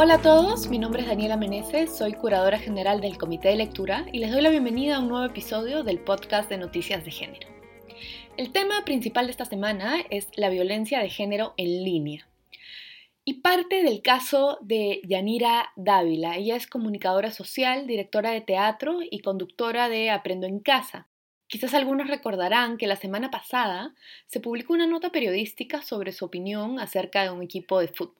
Hola a todos, mi nombre es Daniela Meneses, soy curadora general del Comité de Lectura y les doy la bienvenida a un nuevo episodio del podcast de Noticias de Género. El tema principal de esta semana es la violencia de género en línea. Y parte del caso de Yanira Dávila. Ella es comunicadora social, directora de teatro y conductora de Aprendo en Casa. Quizás algunos recordarán que la semana pasada se publicó una nota periodística sobre su opinión acerca de un equipo de fútbol.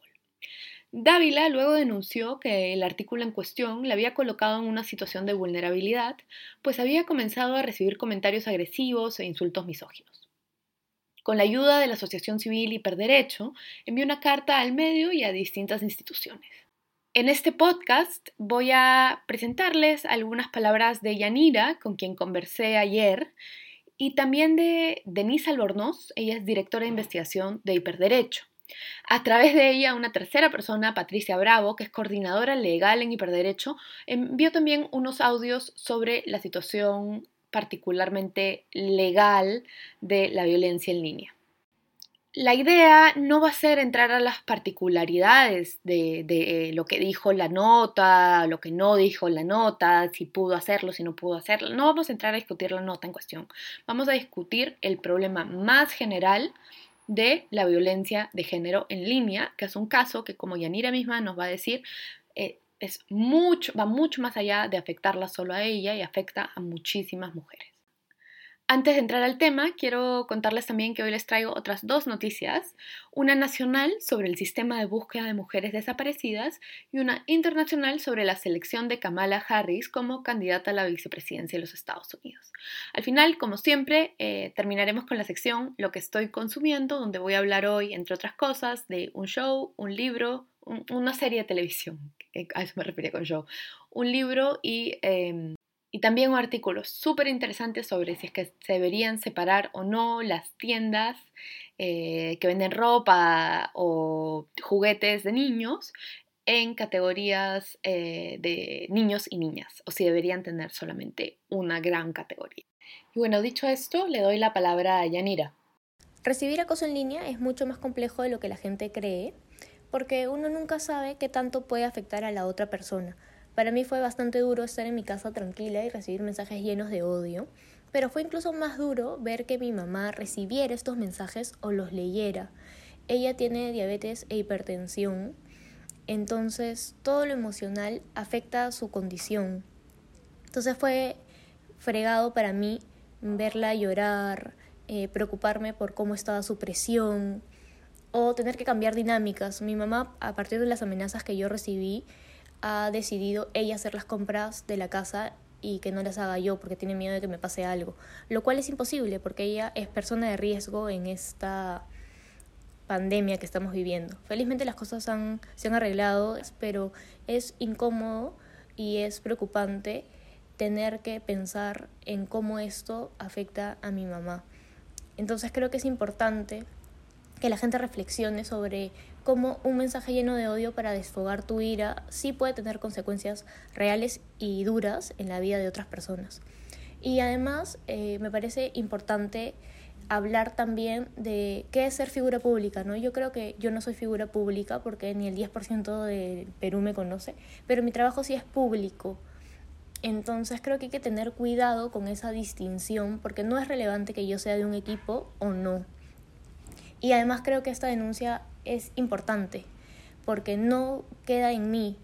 Dávila luego denunció que el artículo en cuestión le había colocado en una situación de vulnerabilidad, pues había comenzado a recibir comentarios agresivos e insultos misóginos. Con la ayuda de la Asociación Civil Hiperderecho, envió una carta al medio y a distintas instituciones. En este podcast voy a presentarles algunas palabras de Yanira, con quien conversé ayer, y también de Denise Albornoz, ella es directora de investigación de Hiperderecho. A través de ella, una tercera persona, Patricia Bravo, que es coordinadora legal en hiperderecho, envió también unos audios sobre la situación particularmente legal de la violencia en línea. La idea no va a ser entrar a las particularidades de, de, lo que dijo la nota, lo que no dijo la nota, si pudo hacerlo, si no pudo hacerlo. No vamos a entrar a discutir la nota en cuestión. Vamos a discutir el problema más general de la violencia de género en línea, que es un caso que, como Yanira misma nos va a decir, eh, es mucho, va mucho más allá de afectarla solo a ella y afecta a muchísimas mujeres. Antes de entrar al tema, quiero contarles también que hoy les traigo otras dos noticias, una nacional sobre el sistema de búsqueda de mujeres desaparecidas y una internacional sobre la selección de Kamala Harris como candidata a la vicepresidencia de los Estados Unidos. Al final, como siempre, eh, terminaremos con la sección Lo que estoy consumiendo, donde voy a hablar hoy, entre otras cosas, de un show, un libro, una serie de televisión, a eso me refería con show, un libro y... Em, y también un artículo súper interesante sobre si es que se deberían separar o no las tiendas eh, que venden ropa o juguetes de niños en categorías eh, de niños y niñas, o si deberían tener solamente una gran categoría. Y bueno, dicho esto, le doy la palabra a Yanira. Recibir acoso en línea es mucho más complejo de lo que la gente cree, porque uno nunca sabe qué tanto puede afectar a la otra persona. Para mí fue bastante duro estar en mi casa tranquila y recibir mensajes llenos de odio, pero fue incluso más duro ver que mi mamá recibiera estos mensajes o los leyera. Ella tiene diabetes e hipertensión, entonces todo lo emocional afecta su condición. Entonces fue fregado para mí verla llorar, eh, preocuparme por cómo estaba su presión o tener que cambiar dinámicas. Mi mamá, a partir de las amenazas que yo recibí, ha decidido ella hacer las compras de la casa y que no las haga yo porque tiene miedo de que me pase algo, lo cual es imposible porque ella es persona de riesgo en esta pandemia que estamos viviendo. Felizmente las cosas se han arreglado, pero es incómodo y es preocupante tener que pensar en cómo esto afecta a mi mamá. Entonces creo que es importante que la gente reflexione sobre cómo un mensaje lleno de odio para desfogar tu ira sí puede tener consecuencias reales y duras en la vida de otras personas. Y además eh, me parece importante hablar también de qué es ser figura pública, ¿no? Yo creo que yo no soy figura pública porque ni el 10% de Perú me conoce, pero mi trabajo sí es público. Entonces creo que hay que tener cuidado con esa distinción porque no es relevante que yo sea de un equipo o no. Y además creo que esta denuncia es importante porque no queda en mí.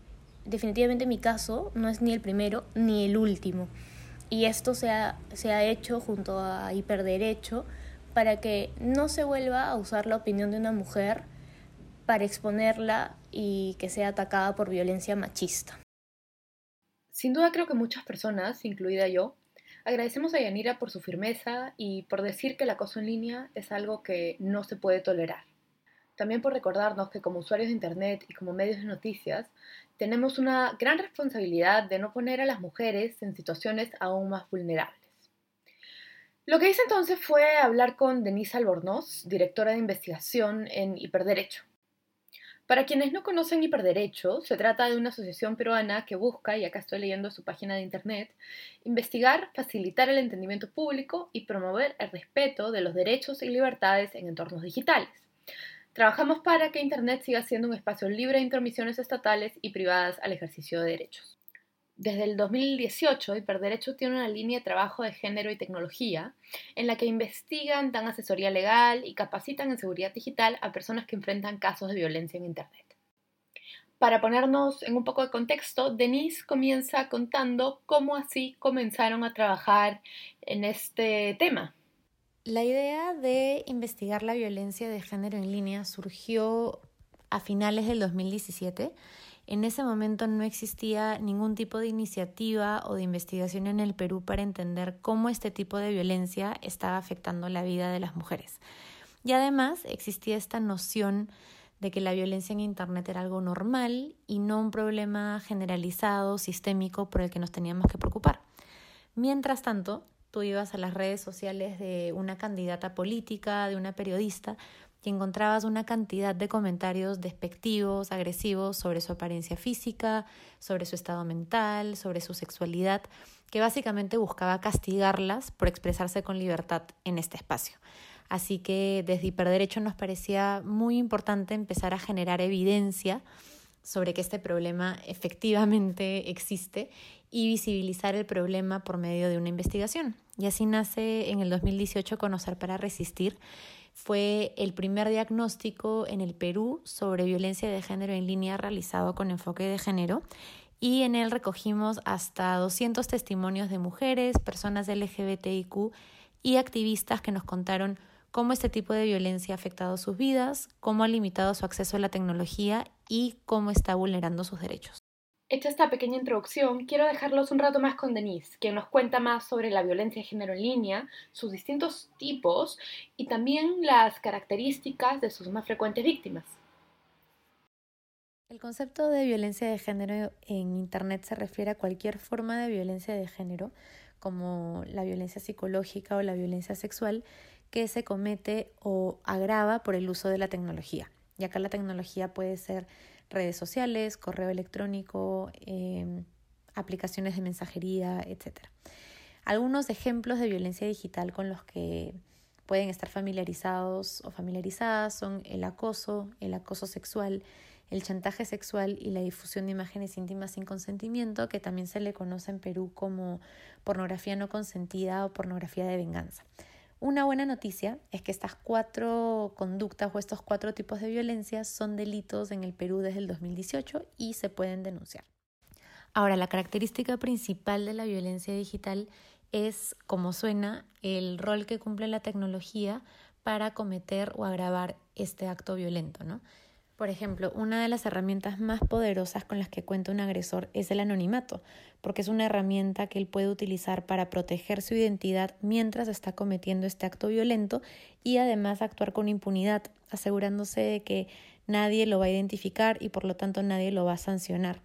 Definitivamente mi caso no es ni el primero ni el último. Y esto se ha, se ha hecho junto a Hiperderecho para que no se vuelva a usar la opinión de una mujer para exponerla y que sea atacada por violencia machista. Sin duda creo que muchas personas, incluida yo, Agradecemos a Yanira por su firmeza y por decir que el acoso en línea es algo que no se puede tolerar. También por recordarnos que como usuarios de Internet y como medios de noticias, tenemos una gran responsabilidad de no poner a las mujeres en situaciones aún más vulnerables. Lo que hice entonces fue hablar con Denise Albornoz, directora de investigación en Hiperderecho. Para quienes no conocen Hiperderecho, se trata de una asociación peruana que busca, y acá estoy leyendo su página de internet, investigar, facilitar el entendimiento público y promover el respeto de los derechos y libertades en entornos digitales. Trabajamos para que Internet siga siendo un espacio libre de intromisiones estatales y privadas al ejercicio de derechos. Desde el 2018, Hiperderecho tiene una línea de trabajo de género y tecnología en la que investigan, dan asesoría legal y capacitan en seguridad digital a personas que enfrentan casos de violencia en Internet. Para ponernos en un poco de contexto, Denise comienza contando cómo así comenzaron a trabajar en este tema. La idea de investigar la violencia de género en línea surgió a finales del 2017 en ese momento no existía ningún tipo de iniciativa o de investigación en el Perú para entender cómo este tipo de violencia estaba afectando la vida de las mujeres. Y además existía esta noción de que la violencia en Internet era algo normal y no un problema generalizado, sistémico, por el que nos teníamos que preocupar. Mientras tanto, tú ibas a las redes sociales de una candidata política, de una periodista, y encontrabas una cantidad de comentarios despectivos, agresivos sobre su apariencia física, sobre su estado mental, sobre su sexualidad, que básicamente buscaba castigarlas por expresarse con libertad en este espacio. Así que desde Hiperderecho nos parecía muy importante empezar a generar evidencia sobre que este problema efectivamente existe y visibilizar el problema por medio de una investigación. Y así nace en el 2018 Conocer para Resistir, fue el primer diagnóstico en el Perú sobre violencia de género en línea realizado con enfoque de género y en él recogimos hasta 200 testimonios de mujeres, personas LGBTIQ y activistas que nos contaron cómo este tipo de violencia ha afectado sus vidas, cómo ha limitado su acceso a la tecnología y cómo está vulnerando sus derechos. Hecha esta pequeña introducción, quiero dejarlos un rato más con Denise, quien nos cuenta más sobre la violencia de género en línea, sus distintos tipos y también las características de sus más frecuentes víctimas. El concepto de violencia de género en Internet se refiere a cualquier forma de violencia de género, como la violencia psicológica o la violencia sexual, que se comete o agrava por el uso de la tecnología. Y acá la tecnología puede ser redes sociales, correo electrónico, em, aplicaciones de mensajería, etc. Algunos ejemplos de violencia digital con los que pueden estar familiarizados o familiarizadas son el acoso, el acoso sexual, el chantaje sexual y la difusión de imágenes íntimas sin consentimiento, que también se le conoce en Perú como pornografía no consentida o pornografía de venganza. Una buena noticia es que estas cuatro conductas o estos cuatro tipos de violencia son delitos en el Perú desde el 2018 y se pueden denunciar. Ahora, la característica principal de la violencia digital es, como suena, el rol que cumple la tecnología para cometer o agravar este acto violento, ¿no? Por ejemplo, una de las herramientas más poderosas con las que cuenta un agresor es el anonimato, porque es una herramienta que él puede utilizar para proteger su identidad mientras está cometiendo este acto violento y además actuar con impunidad, asegurándose de que nadie lo va a identificar y por lo tanto nadie lo va a sancionar.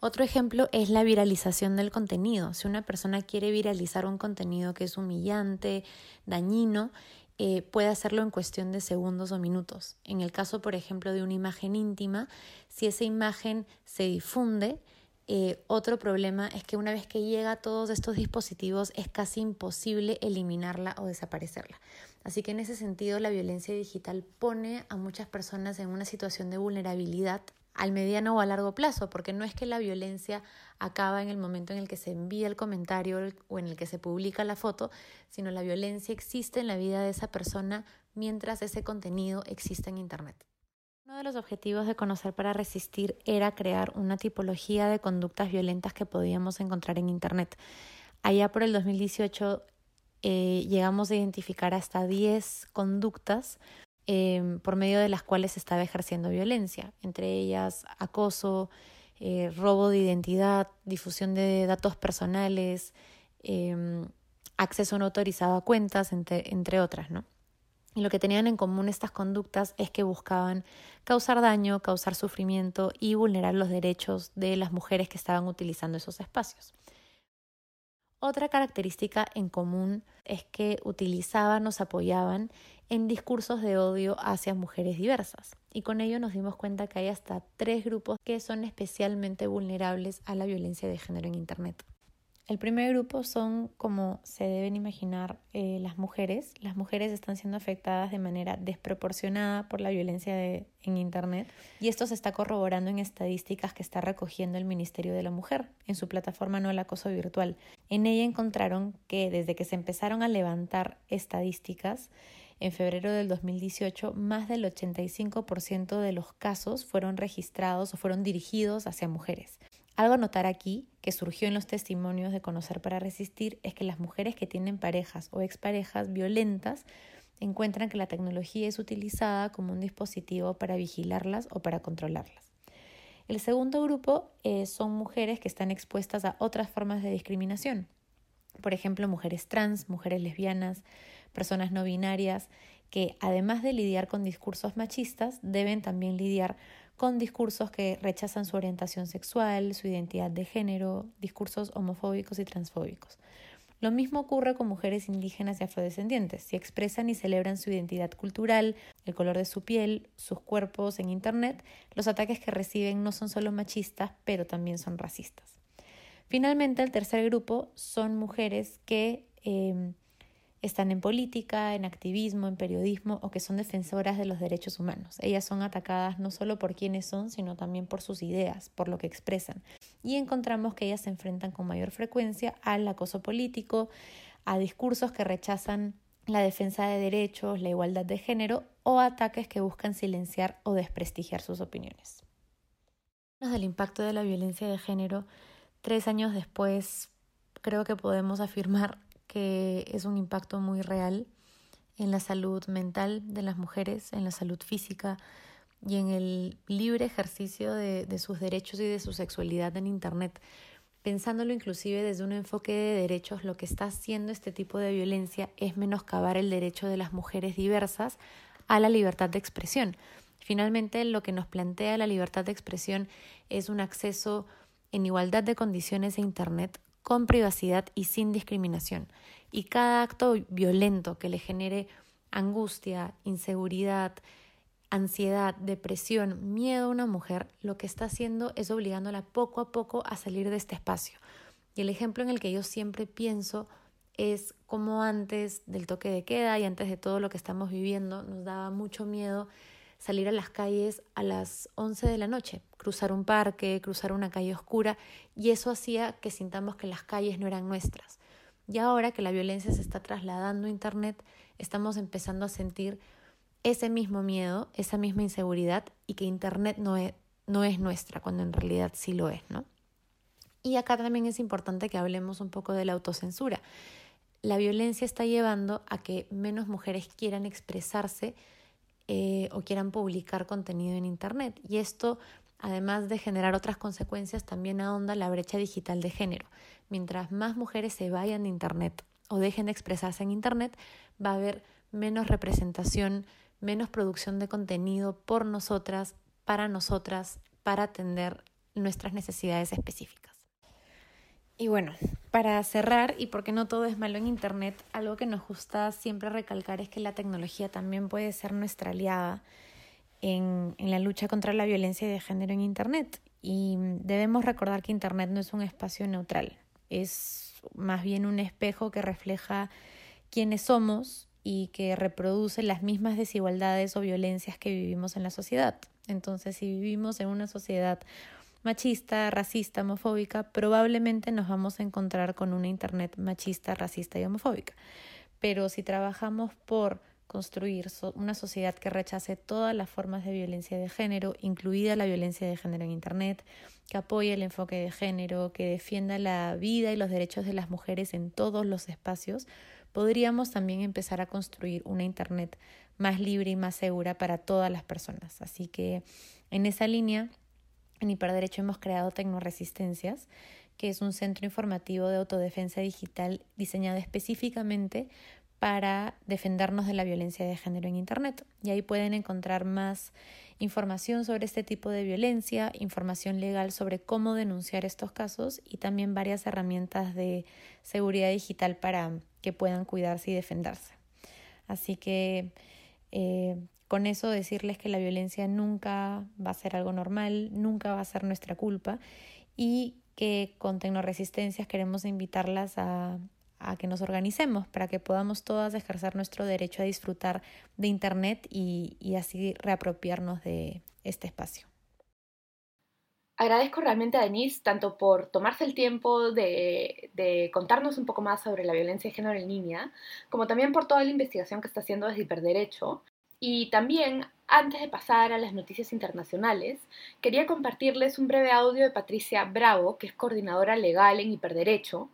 Otro ejemplo es la viralización del contenido. Si una persona quiere viralizar un contenido que es humillante, dañino, eh, puede hacerlo en cuestión de segundos o minutos. En el caso, por ejemplo, de una imagen íntima, si esa imagen se difunde, eh, otro problema es que una vez que llega a todos estos dispositivos es casi imposible eliminarla o desaparecerla. Así que en ese sentido la violencia digital pone a muchas personas en una situación de vulnerabilidad al mediano o a largo plazo, porque no es que la violencia acaba en el momento en el que se envía el comentario o en el que se publica la foto, sino la violencia existe en la vida de esa persona mientras ese contenido existe en Internet. Uno de los objetivos de Conocer para Resistir era crear una tipología de conductas violentas que podíamos encontrar en Internet. Allá por el 2018 eh, llegamos a identificar hasta 10 conductas Em, por medio de las cuales estaba ejerciendo violencia, entre ellas acoso, eh, robo de identidad, difusión de datos personales, em, acceso no autorizado a cuentas, entre, entre otras, ¿no? Y lo que tenían en común estas conductas es que buscaban causar daño, causar sufrimiento y vulnerar los derechos de las mujeres que estaban utilizando esos espacios. Otra característica en común es que utilizaban se apoyaban en discursos de odio hacia mujeres diversas. Y con ello nos dimos cuenta que hay hasta tres grupos que son especialmente vulnerables a la violencia de género en Internet. El primer grupo son, como se deben imaginar, eh, las mujeres. Las mujeres están siendo afectadas de manera desproporcionada por la violencia en Internet y esto se está corroborando en estadísticas que está recogiendo el Ministerio de la Mujer en su plataforma No el Acoso Virtual. En ella encontraron que desde que se empezaron a levantar estadísticas, en febrero del 2018, más del 85% de los casos fueron registrados o fueron dirigidos hacia mujeres. Algo a notar aquí, que surgió en los testimonios de Conocer para Resistir, es que las mujeres que tienen parejas o exparejas violentas encuentran que la tecnología es utilizada como un dispositivo para vigilarlas o para controlarlas. El segundo grupo eh, son mujeres que están expuestas a otras formas de discriminación. Por ejemplo, mujeres trans, mujeres lesbianas, personas no binarias, que además de lidiar con discursos machistas, deben también lidiar con discursos que rechazan su orientación sexual, su identidad de género, discursos homofóbicos y transfóbicos. Lo mismo ocurre con mujeres indígenas y afrodescendientes. Si expresan y celebran su identidad cultural, el color de su piel, sus cuerpos en Internet, los ataques que reciben no son solo machistas, pero también son racistas. Finalmente, el tercer grupo son mujeres que eh, están en política, en activismo, en periodismo o que son defensoras de los derechos humanos. Ellas son atacadas no solo por quienes son, sino también por sus ideas, por lo que expresan. Y encontramos que ellas se enfrentan con mayor frecuencia al acoso político, a discursos que rechazan la defensa de derechos, la igualdad de género o ataques que buscan silenciar o desprestigiar sus opiniones. Del impacto de la violencia de género, tres años después, creo que podemos afirmar que es un impacto muy real en la salud mental de las mujeres, en la salud física y en el libre ejercicio de, sus derechos y de su sexualidad en Internet. Pensándolo inclusive desde un enfoque de derechos, lo que está haciendo este tipo de violencia es menoscabar el derecho de las mujeres diversas a la libertad de expresión. Finalmente, lo que nos plantea la libertad de expresión es un acceso en igualdad de condiciones a Internet con privacidad y sin discriminación. Y cada acto violento que le genere angustia, inseguridad, ansiedad, depresión, miedo a una mujer, lo que está haciendo es obligándola poco a poco a salir de este espacio. Y el ejemplo en el que yo siempre pienso es como antes del toque de queda y antes de todo lo que estamos viviendo nos daba mucho miedo salir a las calles a las 11 de la noche, cruzar un parque, cruzar una calle oscura, y eso hacía que sintamos que las calles no eran nuestras. Y ahora que la violencia se está trasladando a Internet, estamos empezando a sentir ese mismo miedo, esa misma inseguridad y que Internet no es, no es nuestra, cuando en realidad sí lo es, ¿no? Y acá también es importante que hablemos un poco de la autocensura. La violencia está llevando a que menos mujeres quieran expresarse eh, o quieran publicar contenido en Internet. Y esto, además de generar otras consecuencias, también ahonda la brecha digital de género. Mientras más mujeres se vayan de Internet o dejen de expresarse en Internet, va a haber menos representación, menos producción de contenido por nosotras, para nosotras, para atender nuestras necesidades específicas. Y bueno, para cerrar, y porque no todo es malo en Internet, algo que nos gusta siempre recalcar es que la tecnología también puede ser nuestra aliada en, en la lucha contra la violencia de género en Internet. Y debemos recordar que Internet no es un espacio neutral, es más bien un espejo que refleja quiénes somos y que reproduce las mismas desigualdades o violencias que vivimos en la sociedad. Entonces, si vivimos en una sociedad machista, racista, homofóbica, probablemente nos vamos a encontrar con una Internet machista, racista y homofóbica. Pero si trabajamos por construir una sociedad que rechace todas las formas de violencia de género, incluida la violencia de género en Internet, que apoye el enfoque de género, que defienda la vida y los derechos de las mujeres en todos los espacios, podríamos también empezar a construir una Internet más libre y más segura para todas las personas. Así que en esa línea en Hiperderecho hemos creado Tecnoresistencias, que es un centro informativo de autodefensa digital diseñado específicamente para defendernos de la violencia de género en Internet. Y ahí pueden encontrar más información sobre este tipo de violencia, información legal sobre cómo denunciar estos casos y también varias herramientas de seguridad digital para que puedan cuidarse y defenderse. Así que eh, con eso decirles que la violencia nunca va a ser algo normal, nunca va a ser nuestra culpa y que con Tecnoresistencias queremos invitarlas a, que nos organicemos para que podamos todas ejercer nuestro derecho a disfrutar de Internet y, y así reapropiarnos de este espacio. Agradezco realmente a Denise tanto por tomarse el tiempo de, de, contarnos un poco más sobre la violencia de género en línea, como también por toda la investigación que está haciendo desde Hiperderecho. Y también, antes de pasar a las noticias internacionales, quería compartirles un breve audio de Patricia Bravo, que es coordinadora legal en Hiperderecho,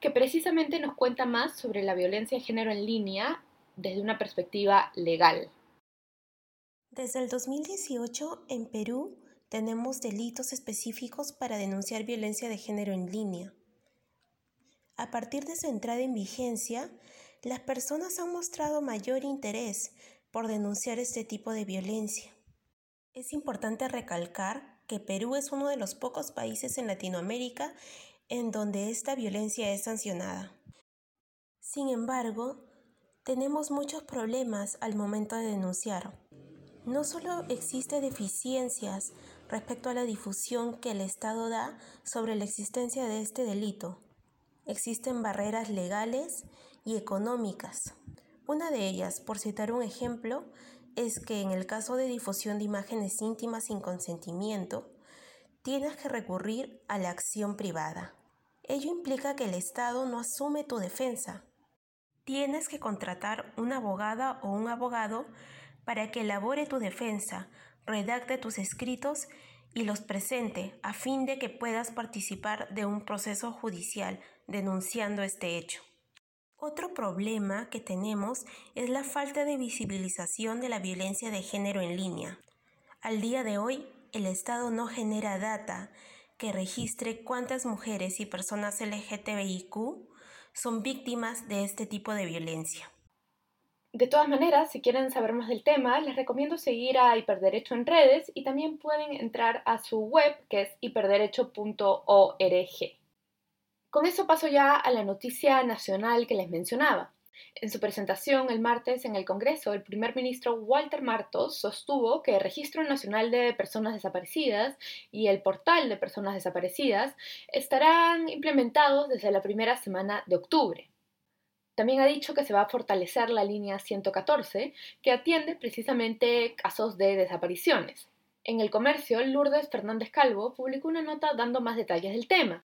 que precisamente nos cuenta más sobre la violencia de género en línea desde una perspectiva legal. Desde el 2018, en Perú, tenemos delitos específicos para denunciar violencia de género en línea. A partir de su entrada en vigencia, las personas han mostrado mayor interés por denunciar este tipo de violencia. Es importante recalcar que Perú es uno de los pocos países en Latinoamérica en donde esta violencia es sancionada. Sin embargo, tenemos muchos problemas al momento de denunciar. No solo existen deficiencias respecto a la difusión que el Estado da sobre la existencia de este delito. Existen barreras legales y económicas. Una de ellas, por citar un ejemplo, es que en el caso de difusión de imágenes íntimas sin consentimiento, tienes que recurrir a la acción privada. Ello implica que el Estado no asume tu defensa. Tienes que contratar una abogada o un abogado para que elabore tu defensa redacte tus escritos y los presente a fin de que puedas participar de un proceso judicial denunciando este hecho. Otro problema que tenemos es la falta de visibilización de la violencia de género en línea. Al día de hoy, el Estado no genera data que registre cuántas mujeres y personas LGTBIQ son víctimas de este tipo de violencia. De todas maneras, si quieren saber más del tema, les recomiendo seguir a Hiperderecho en redes y también pueden entrar a su web que es hiperderecho.org. Con eso paso ya a la noticia nacional que les mencionaba. En su presentación el martes en el Congreso, el primer ministro Walter Martos sostuvo que el Registro Nacional de Personas Desaparecidas y el Portal de Personas Desaparecidas estarán implementados desde la primera semana de octubre. También ha dicho que se va a fortalecer la línea 114, que atiende precisamente casos de desapariciones. En el comercio, Lourdes Fernández Calvo publicó una nota dando más detalles del tema.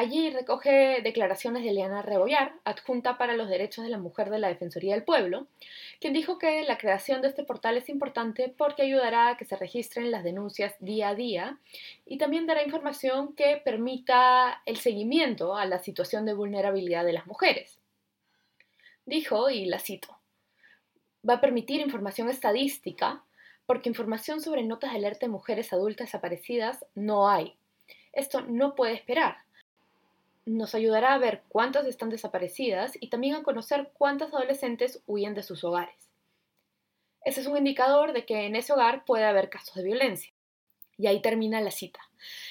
Allí recoge declaraciones de Eliana Rebollar, adjunta para los derechos de la mujer de la Defensoría del Pueblo, quien dijo que la creación de este portal es importante porque ayudará a que se registren las denuncias día a día y también dará información que permita el seguimiento a la situación de vulnerabilidad de las mujeres. Dijo, y la cito, va a permitir información estadística porque información sobre notas de alerta de mujeres adultas desaparecidas no hay. Esto no puede esperar. Nos ayudará a ver cuántas están desaparecidas y también a conocer cuántas adolescentes huyen de sus hogares. Ese es un indicador de que en ese hogar puede haber casos de violencia. Y ahí termina la cita.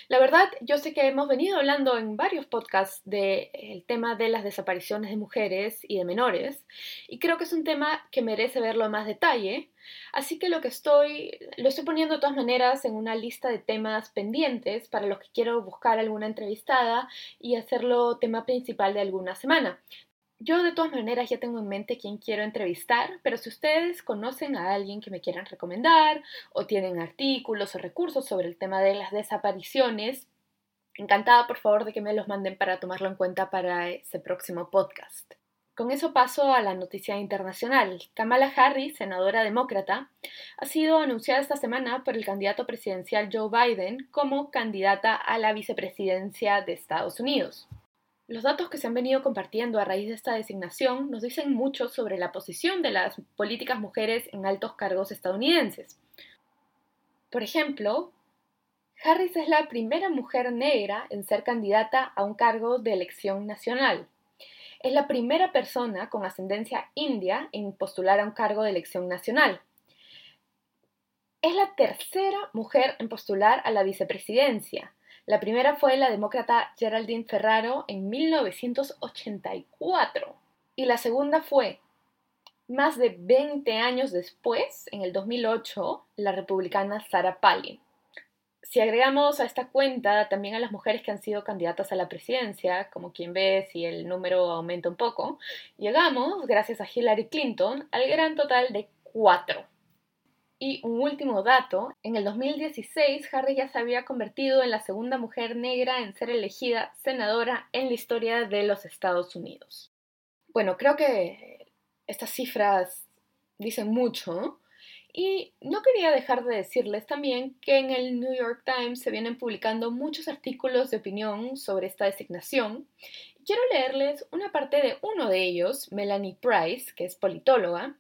La verdad, yo sé que hemos venido hablando en varios podcasts del tema de las desapariciones de mujeres y de menores, y creo que es un tema que merece verlo en más detalle, así que lo que estoy, lo estoy poniendo de todas maneras en una lista de temas pendientes para los que quiero buscar alguna entrevistada y hacerlo tema principal de alguna semana. Yo de todas maneras ya tengo en mente quién quiero entrevistar, pero si ustedes conocen a alguien que me quieran recomendar o tienen artículos o recursos sobre el tema de las desapariciones, encantada por favor de que me los manden para tomarlo en cuenta para ese próximo podcast. Con eso paso a la noticia internacional. Kamala Harris, senadora demócrata, ha sido anunciada esta semana por el candidato presidencial Joe Biden como candidata a la vicepresidencia de Estados Unidos. Los datos que se han venido compartiendo a raíz de esta designación nos dicen mucho sobre la posición de las políticas mujeres en altos cargos estadounidenses. Por ejemplo, Harris es la primera mujer negra en ser candidata a un cargo de elección nacional. Es la primera persona con ascendencia india en postular a un cargo de elección nacional. Es la tercera mujer en postular a la vicepresidencia la primera fue la demócrata Geraldine Ferraro en 1984 y la segunda fue, más de 20 años después, en el 2008, la republicana Sarah Palin. Si agregamos a esta cuenta también a las mujeres que han sido candidatas a la presidencia, como quien ve si el número aumenta un poco, llegamos, gracias a Hillary Clinton, al gran total de cuatro. Y un último dato, en el 2016 Harris ya se había convertido en la segunda mujer negra en ser elegida senadora en la historia de los Estados Unidos. Bueno, creo que estas cifras dicen mucho, y no quería dejar de decirles también que en el New York Times se vienen publicando muchos artículos de opinión sobre esta designación. Quiero leerles una parte de uno de ellos, Melanie Price, que es politóloga,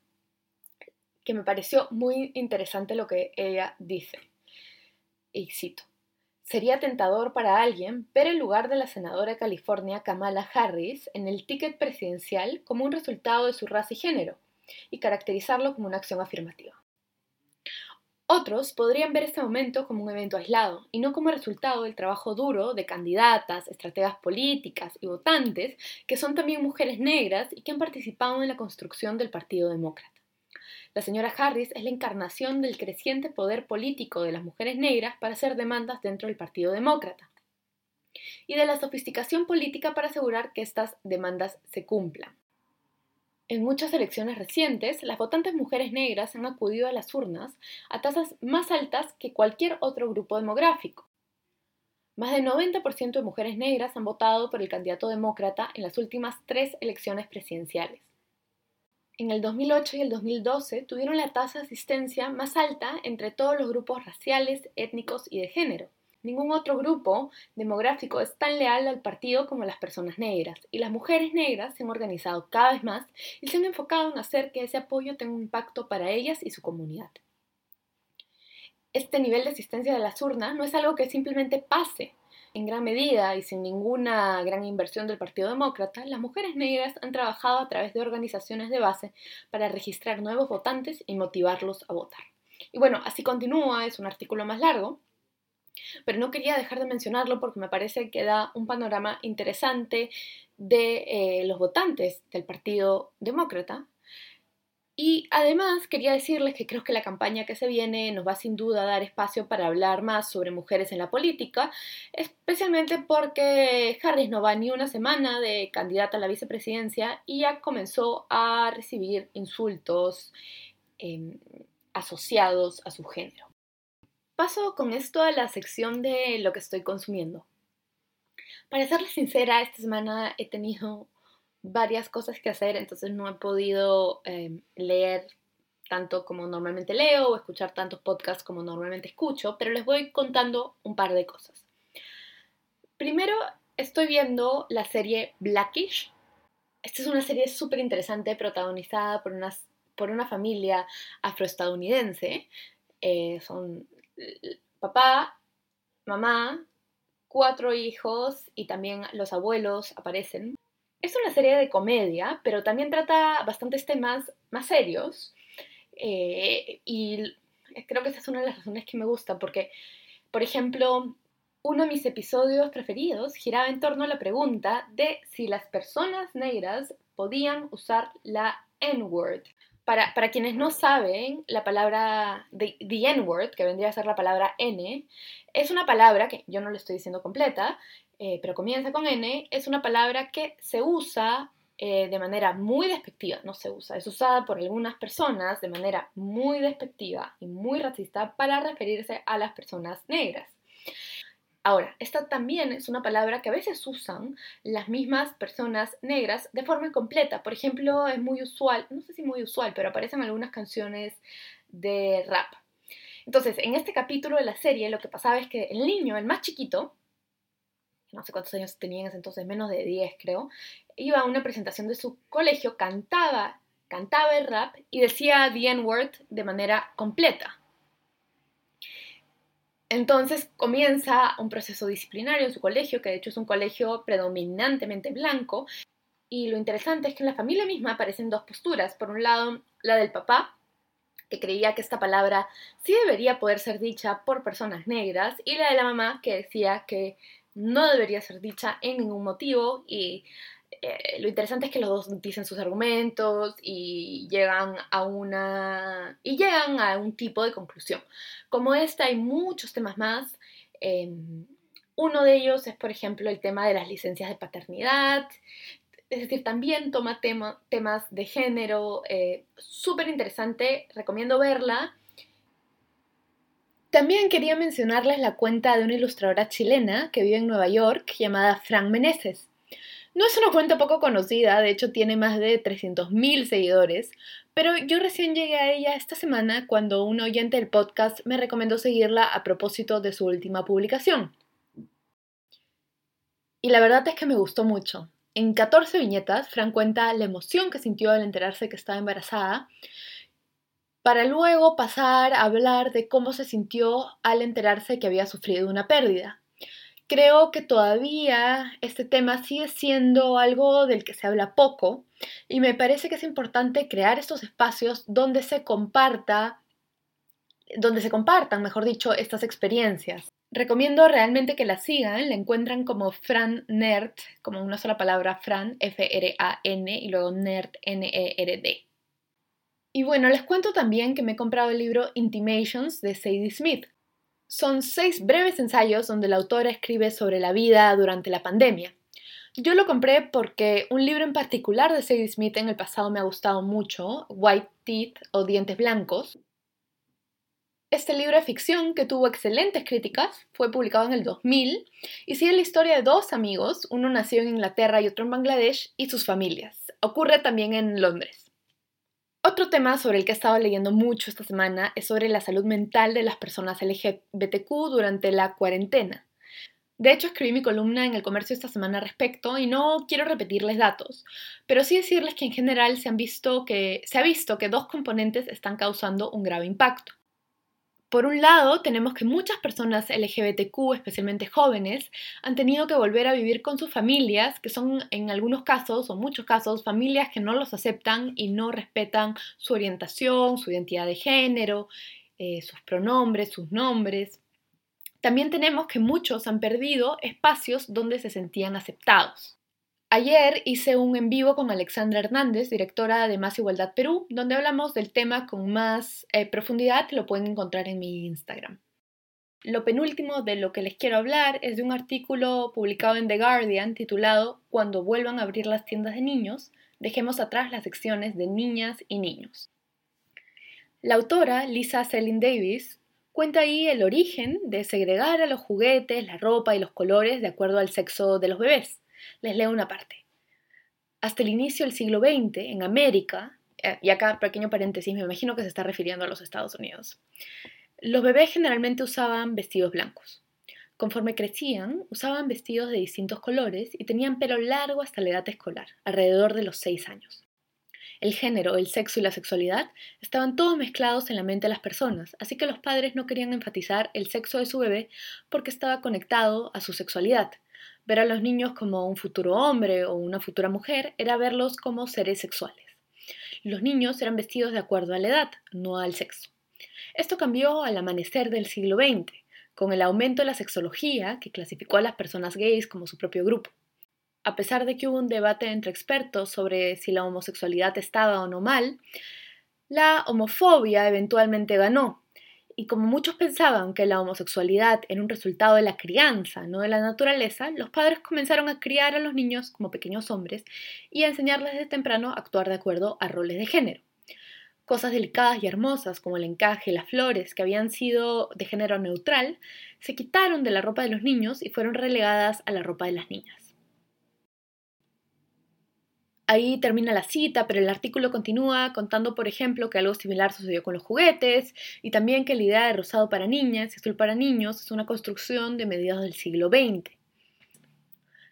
que me pareció muy interesante lo que ella dice. Y cito. Sería tentador para alguien ver el lugar de la senadora de California Kamala Harris en el ticket presidencial como un resultado de su raza y género, y caracterizarlo como una acción afirmativa. Otros podrían ver este momento como un evento aislado y no como resultado del trabajo duro de candidatas, estrategas políticas y votantes que son también mujeres negras y que han participado en la construcción del Partido Demócrata. La señora Harris es la encarnación del creciente poder político de las mujeres negras para hacer demandas dentro del Partido Demócrata y de la sofisticación política para asegurar que estas demandas se cumplan. En muchas elecciones recientes, las votantes mujeres negras han acudido a las urnas a tasas más altas que cualquier otro grupo demográfico. Más del 90% de mujeres negras han votado por el candidato demócrata en las últimas tres elecciones presidenciales. En el 2008 y el 2012 tuvieron la tasa de asistencia más alta entre todos los grupos raciales, étnicos y de género. Ningún otro grupo demográfico es tan leal al partido como las personas negras, y las mujeres negras se han organizado cada vez más y se han enfocado en hacer que ese apoyo tenga un impacto para ellas y su comunidad. Este nivel de asistencia de las urnas no es algo que simplemente pase. En gran medida y sin ninguna gran inversión del Partido Demócrata, las mujeres negras han trabajado a través de organizaciones de base para registrar nuevos votantes y motivarlos a votar. Y bueno, así continúa, es un artículo más largo, pero no quería dejar de mencionarlo porque me parece que da un panorama interesante de eh, los votantes del Partido Demócrata. Y además quería decirles que creo que la campaña que se viene nos va sin duda a dar espacio para hablar más sobre mujeres en la política, especialmente porque Harris no va ni una semana de candidata a la vicepresidencia y ya comenzó a recibir insultos em, asociados a su género. Paso con esto a la sección de lo que estoy consumiendo. Para serles sincera, esta semana he tenido varias cosas que hacer, entonces no he podido em, leer tanto como normalmente leo o escuchar tantos podcasts como normalmente escucho, pero les voy contando un par de cosas. Primero, estoy viendo la serie Blackish. Esta es una serie súper interesante protagonizada por, por una familia afroestadounidense. Eh, son papá, mamá, cuatro hijos y también los abuelos aparecen. Es una serie de comedia, pero también trata bastantes temas más serios. Eh, y creo que esa es una de las razones que me gusta, porque, por ejemplo, uno de mis episodios preferidos giraba en torno a la pregunta de si las personas negras podían usar la N-word. Para, quienes no saben, la palabra the, N-word, que vendría a ser la palabra N, es una palabra que yo no le estoy diciendo completa, eh, pero comienza con N, es una palabra que se usa eh, de manera muy despectiva, no se usa, es usada por algunas personas de manera muy despectiva y muy racista para referirse a las personas negras. Ahora, esta también es una palabra que a veces usan las mismas personas negras de forma completa. Por ejemplo, es muy usual, no sé si muy usual, pero aparecen algunas canciones de rap. Entonces, en este capítulo de la serie, lo que pasaba es que el niño, el más chiquito, no sé cuántos años tenía en ese entonces, menos de 10 creo, iba a una presentación de su colegio, cantaba, cantaba el rap y decía the N-word de manera completa. Entonces comienza un proceso disciplinario en su colegio, que de hecho es un colegio predominantemente blanco, y lo interesante es que en la familia misma aparecen dos posturas. Por un lado, la del papá, que creía que esta palabra sí debería poder ser dicha por personas negras, y la de la mamá, que decía que no debería ser dicha en ningún motivo y eh, lo interesante es que los dos dicen sus argumentos y llegan a una y llegan a un tipo de conclusión. Como esta hay muchos temas más. Em, uno de ellos es, por ejemplo, el tema de las licencias de paternidad. Es decir, también toma temas de género. Eh, Súper interesante, recomiendo verla. También quería mencionarles la cuenta de una ilustradora chilena que vive en Nueva York llamada Fran Meneses. No es una cuenta poco conocida, de hecho tiene más de 300.000 seguidores, pero yo recién llegué a ella esta semana cuando un oyente del podcast me recomendó seguirla a propósito de su última publicación. Y la verdad es que me gustó mucho. En 14 viñetas, Fran cuenta la emoción que sintió al enterarse que estaba embarazada, para luego pasar a hablar de cómo se sintió al enterarse que había sufrido una pérdida. Creo que todavía este tema sigue siendo algo del que se habla poco y me parece que es importante crear estos espacios donde se comparta donde se compartan, mejor dicho, estas experiencias. Recomiendo realmente que la sigan, la encuentran como Fran Nerd, como una sola palabra, Fran, F-R-A-N, y luego Nerd, N-E-R-D. Y bueno, les cuento también que me he comprado el libro Intimations de Sadie Smith. Son seis breves ensayos donde la autora escribe sobre la vida durante la pandemia. Yo lo compré porque un libro en particular de Sadie Smith en el pasado me ha gustado mucho, White Teeth o Dientes Blancos. Este libro de ficción, que tuvo excelentes críticas, fue publicado en el 2000 y sigue la historia de dos amigos, uno nació en Inglaterra y otro en Bangladesh, y sus familias. Ocurre también en Londres. Otro tema sobre el que he estado leyendo mucho esta semana es sobre la salud mental de las personas LGBTQ durante la cuarentena. De hecho, escribí mi columna en el comercio esta semana al respecto y no quiero repetirles datos, pero sí decirles que en general se, han visto que, se ha visto que dos componentes están causando un grave impacto. Por un lado, tenemos que muchas personas LGBTQ, especialmente jóvenes, han tenido que volver a vivir con sus familias, que son en algunos casos o muchos casos familias que no los aceptan y no respetan su orientación, su identidad de género, eh, sus pronombres, sus nombres. También tenemos que muchos han perdido espacios donde se sentían aceptados. Ayer hice un en vivo con Alexandra Hernández, directora de Más Igualdad Perú, donde hablamos del tema con más eh, profundidad, lo pueden encontrar en mi Instagram. Lo penúltimo de lo que les quiero hablar es de un artículo publicado en The Guardian titulado Cuando vuelvan a abrir las tiendas de niños, dejemos atrás las secciones de niñas y niños. La autora, Lisa Selin Davis, cuenta ahí el origen de segregar a los juguetes, la ropa y los colores de acuerdo al sexo de los bebés. Les leo una parte. Hasta el inicio del siglo XX, en América, eh, y acá pequeño paréntesis, me imagino que se está refiriendo a los Estados Unidos, los bebés generalmente usaban vestidos blancos. Conforme crecían, usaban vestidos de distintos colores y tenían pelo largo hasta la edad escolar, alrededor de los 6 años. El género, el sexo y la sexualidad estaban todos mezclados en la mente de las personas, así que los padres no querían enfatizar el sexo de su bebé porque estaba conectado a su sexualidad, Ver a los niños como un futuro hombre o una futura mujer era verlos como seres sexuales. Los niños eran vestidos de acuerdo a la edad, no al sexo. Esto cambió al amanecer del siglo XX, con el aumento de la sexología que clasificó a las personas gays como su propio grupo. A pesar de que hubo un debate entre expertos sobre si la homosexualidad estaba o no mal, la homofobia eventualmente ganó y como muchos pensaban que la homosexualidad era un resultado de la crianza, no de la naturaleza, los padres comenzaron a criar a los niños como pequeños hombres y a enseñarles desde temprano a actuar de acuerdo a roles de género. Cosas delicadas y hermosas como el encaje, las flores, que habían sido de género neutral, se quitaron de la ropa de los niños y fueron relegadas a la ropa de las niñas. Ahí termina la cita, pero el artículo continúa contando, por ejemplo, que algo similar sucedió con los juguetes y también que la idea de rosado para niñas y azul para niños es una construcción de mediados del siglo XX.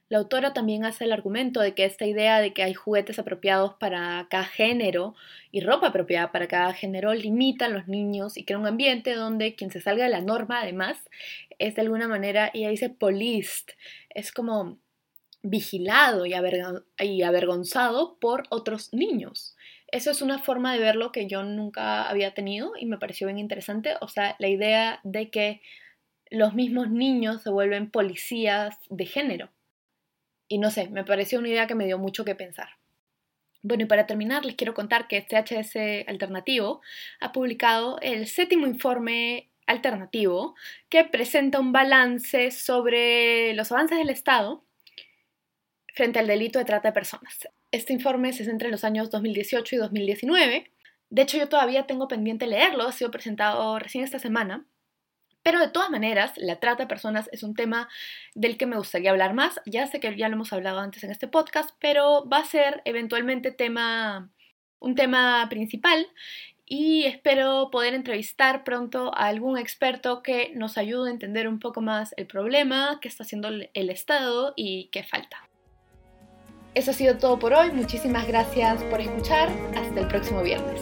La autora también hace el argumento de que esta idea de que hay juguetes apropiados para cada género y ropa apropiada para cada género limita a los niños y crea un ambiente donde quien se salga de la norma además es de alguna manera, ahí dice policed, es como vigilado y, avergonzado por otros niños. Eso es una forma de verlo que yo nunca había tenido y me pareció bien interesante. O sea, la idea de que los mismos niños se vuelven policías de género. y no sé, me pareció una idea que me dio mucho que pensar. Bueno, y para terminar, les quiero contar que CHS Alternativo ha publicado el séptimo informe alternativo que presenta un balance sobre los avances del Estado frente al delito de trata de personas. Este informe se centra en los años 2018 y 2019. De hecho, yo todavía tengo pendiente leerlo, ha sido presentado recién esta semana. Pero de todas maneras, la trata de personas es un tema del que me gustaría hablar más. Ya sé que ya lo hemos hablado antes en este podcast, pero va a ser eventualmente tema, un tema principal y espero poder entrevistar pronto a algún experto que nos ayude a entender un poco más el problema, qué está haciendo el Estado y qué falta. Eso ha sido todo por hoy, muchísimas gracias por escuchar, hasta el próximo viernes.